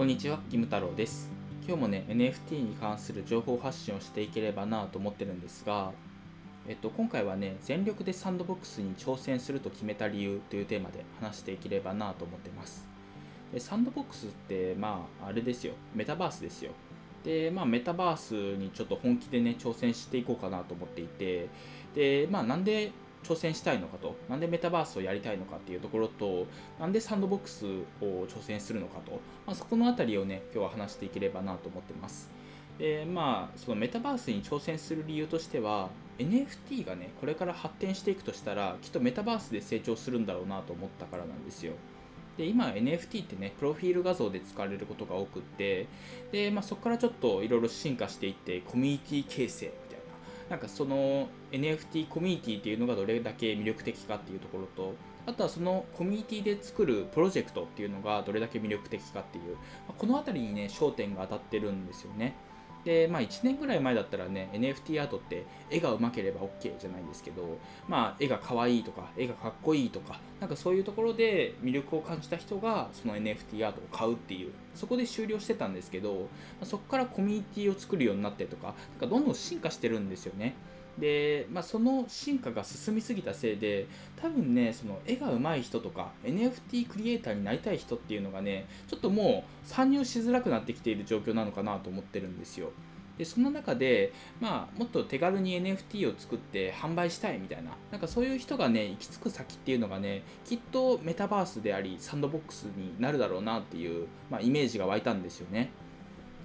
こんにちは、キム太郎です。今日もね、NFT に関する情報発信をしていければなと思ってるんですが、えっと、今回はね、全力でサンドボックスに挑戦すると決めた理由というテーマで話していければなと思ってます。でサンドボックスって、まあ、あれですよ、メタバースですよ。で、まあ、メタバースにちょっと本気でね、挑戦していこうかなと思っていて、で、まあ、なんで挑戦したいのかと、なんでメタバースをやりたいのかっていうところと、なんでサンドボックスを挑戦するのかと、まあ、そこのあたりをね、今日は話していければなと思ってます。で、まあ、そのメタバースに挑戦する理由としては、NFT がね、これから発展していくとしたら、きっとメタバースで成長するんだろうなと思ったからなんですよ。で今 NFT ってねプロフィール画像で使われることが多くってで、まあ、そこからちょっといろいろ進化していってコミュニティ形成なんかその NFT コミュニティっていうのがどれだけ魅力的かっていうところとあとはそのコミュニティで作るプロジェクトっていうのがどれだけ魅力的かっていう、まこの辺りにね焦点が当たってるんですよね。でまあ1年ぐらい前だったらね NFT アートって絵がうまければ OK じゃないですけどまあ絵が可愛いとか絵がかっこいいとかなんかそういうところで魅力を感じた人がその NFT アートを買うっていうそこで終了してたんですけどまあそこからコミュニティを作るようになってとかなんかどんどん進化してるんですよね。で、まあ、その進化が進みすぎたせいで多分ねその絵が上手い人とか NFT クリエイターになりたい人っていうのがねちょっともう参入しづらくなってきている状況なのかなと思ってるんですよ。でその中で、まあ、もっと手軽に NFT を作って販売したいみたいななんかそういう人がね行き着く先っていうのがねきっとメタバースでありサンドボックスになるだろうなっていう、まあ、イメージが湧いたんですよね。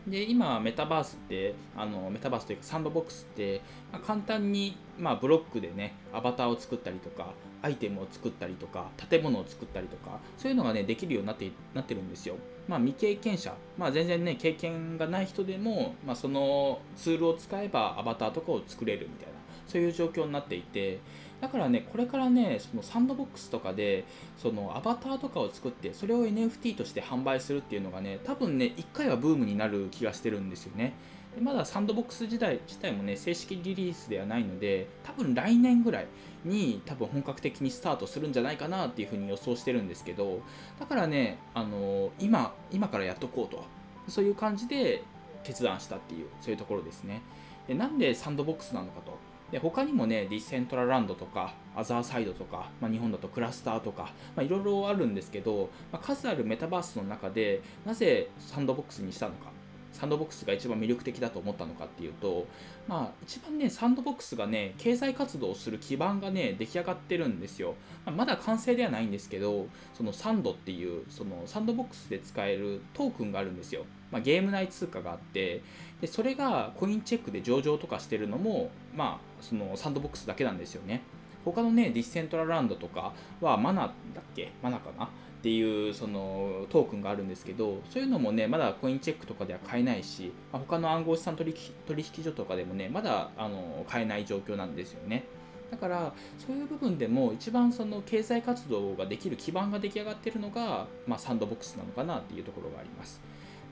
で今メタバースってあのメタバースというかサンドボックスって、まあ、簡単に、まあ、ブロックでねアバターを作ったりとかアイテムを作ったりとか建物を作ったりとかそういうのがねできるようになってなってるんですよ。まあ未経験者、まあ、全然ね経験がない人でも、まあ、そのツールを使えばアバターとかを作れるみたいなそういう状況になっていてだからねこれからねそのサンドボックスとかでそのアバターとかを作ってそれを NFT として販売するっていうのがね多分ね1回はブームになる気がしてるんですよね。でまだサンドボックス時代自体もね正式リリースではないので多分来年ぐらいに多分本格的にスタートするんじゃないかなっていうふうに予想してるんですけどだからねあの今今からやっとこうと。そういう感じで決断したっていうそういうところですね。でなんでサンドボックスなのかと。で他にもねディセントラランドとかアザーサイドとか、まあ、日本だとクラスターとかいろいろあるんですけど、まあ、数あるメタバースの中でなぜサンドボックスにしたのかサンドボックスが一番魅力的だと思ったのかっていうと、まあ、一番ね、サンドボックスがね、経済活動をする基盤がね、出来上がってるんですよ。まあ、まだ完成ではないんですけど、そのサンドっていう、そのサンドボックスで使えるトークンがあるんですよ。まあ、ゲーム内通貨があって、でそれがコインチェックで上場とかしてるのも、まあ、そのサンドボックスだけなんですよね。他のね、ディセントラランドとかはマナだっけ？マナかな？っていうそのトークンがあるんですけどそういうのもねまだコインチェックとかでは買えないし、まあ、他の暗号資産取引所とかでもねまだあの買えない状況なんですよね。だからそういう部分でも一番その経済活動ができる基盤が出来上がってるのが、まあ、サンドボックスなのかなっていうところがあります。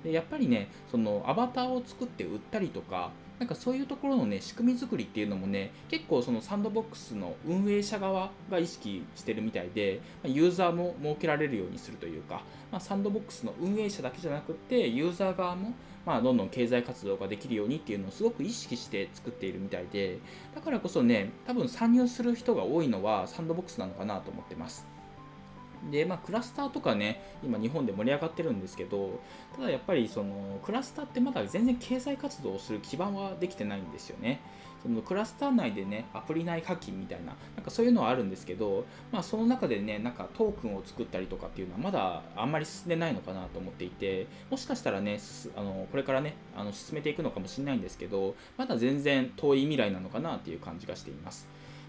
でやっぱりねそのアバターを作って売ったりとかなんかそういうところのね仕組み作りっていうのもね結構そのサンドボックスの運営者側が意識してるみたいでユーザーも設けられるようにするというか、まあ、サンドボックスの運営者だけじゃなくてユーザー側もまあどんどん経済活動ができるようにっていうのをすごく意識して作っているみたいでだからこそね多分参入する人が多いのはサンドボックスなのかなと思ってます。でまあ、クラスターとかね今日本で盛り上がってるんですけどただやっぱりそのクラスターってまだ全然経済活動をする基盤はできてないんですよね。そのクラスター内でねアプリ内課金みたいななんかそういうのはあるんですけど、まあ、その中でねなんかトークンを作ったりとかっていうのはまだあんまり進んでないのかなと思っていてもしかしたらねあのこれからねあの進めていくのかもしれないんですけどまだ全然遠い未来なのかなっていう感じがしています。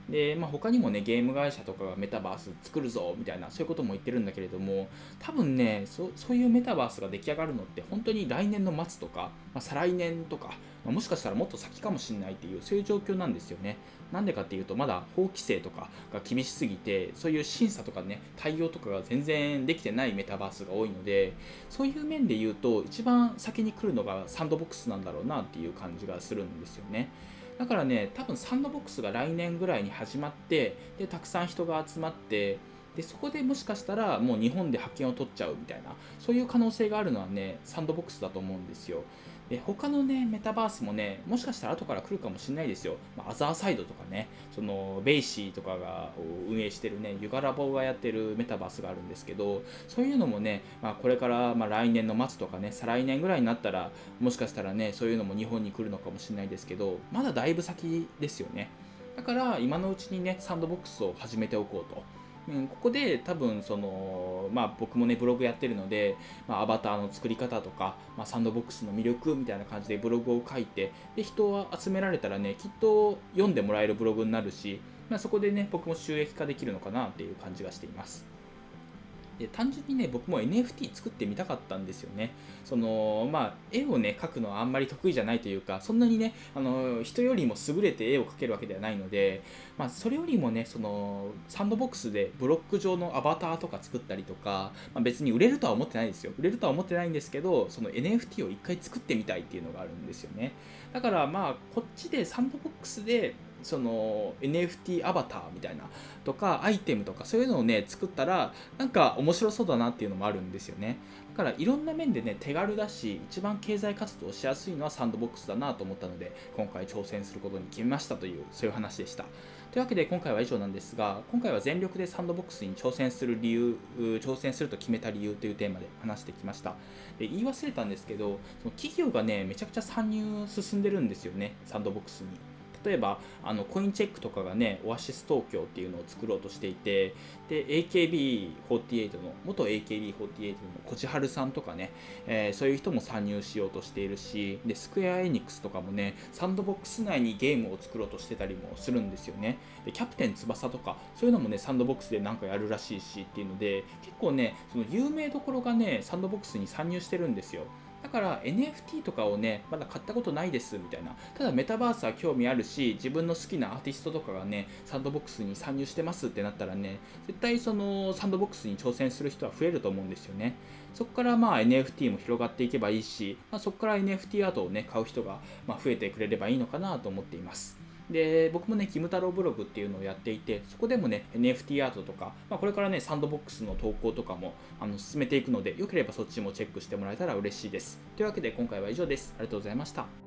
で、まあ、他にもねゲーム会社とかがメタバース作るぞみたいなそういうことも言ってるんだけれども多分ねそそういうメタバースが出来上がるのって本当に来年の末とか、まあ、再来年とか、まあ、もしかしたらもっと先かもしれないっていうそういう状況なんですよね。なんでかっていうとまだ法規制とかが厳しすぎてそういう審査とかね対応とかが全然できてないメタバースが多いのでそういう面で言うと一番先に来るのがサンドボックスなんだろうなっていう感じがするんですよね。だからね多分サンドボックスが来年ぐらいに始まってでたくさん人が集まってでそこでもしかしたらもう日本で派遣を取っちゃうみたいなそういう可能性があるのはねサンドボックスだと思うんですよ。で他のねメタバースもねもしかしたら後から来るかもしれないですよ、まあ、アザーサイドとかねその BAYC とかが運営してるね Yuga Labs がやってるメタバースがあるんですけどそういうのもね、まあ、これからま来年の末とかね再来年ぐらいになったらもしかしたらねそういうのも日本に来るのかもしれないですけどまだだいぶ先ですよね。だから今のうちにねサンドボックスを始めておこうと。うん、ここで多分その、まあ、僕もねブログやってるので、まあ、アバターの作り方とか、まあ、サンドボックスの魅力みたいな感じでブログを書いてで人を集められたらねきっと読んでもらえるブログになるし、まあ、そこでね僕も収益化できるのかなっていう感じがしています。で単純にね僕も NFT 作ってみたかったんですよね。そのまあ絵をね描くのはあんまり得意じゃないというかそんなにねあの人よりも優れて絵を描けるわけではないので、まあ、それよりもねそのサンドボックスでブロック上のアバターとか作ったりとか、まあ、別に売れるとは思ってないですよ。売れるとは思ってないんですけどその NFT を一回作ってみたいっていうのがあるんですよね。だからまあこっちでサンドボックスでその NFT アバターみたいなとかアイテムとかそういうのをね作ったらなんか面白そうだなっていうのもあるんですよね。だからいろんな面でね手軽だし一番経済活動しやすいのはサンドボックスだなと思ったので今回挑戦することに決めましたというそういう話でした。というわけで今回は以上なんですが今回は全力でサンドボックスに挑戦する理由挑戦すると決めた理由というテーマで話してきました。で言い忘れたんですけどその企業がねめちゃくちゃ参入進んでるんですよねサンドボックスに。例えばあのコインチェックとかがねオアシス東京っていうのを作ろうとしていてで AKB48 の元 AKB48 のこじはるさんとかね、えー、そういう人も参入しようとしているしでスクエア・エニックスとかもねサンドボックス内にゲームを作ろうとしてたりもするんですよね。でキャプテン翼とかそういうのもねサンドボックスでなんかやるらしいしっていうので結構ねその有名どころがねサンドボックスに参入してるんですよ。から NFT とかをね、まだ買ったことないですみたいな。ただメタバースは興味あるし、自分の好きなアーティストとかがね、サンドボックスに参入してますってなったらね、絶対そのサンドボックスに挑戦する人は増えると思うんですよね。そこからまあ NFT も広がっていけばいいし、まあ、そこから NFT アートをね、買う人がま増えてくれればいいのかなと思っています。で僕もね、キム太郎ブログっていうのをやっていて、そこでもね、NFT アートとか、まあ、これからね、サンドボックスの投稿とかもあの進めていくので、よければそっちもチェックしてもらえたら嬉しいです。というわけで今回は以上です。ありがとうございました。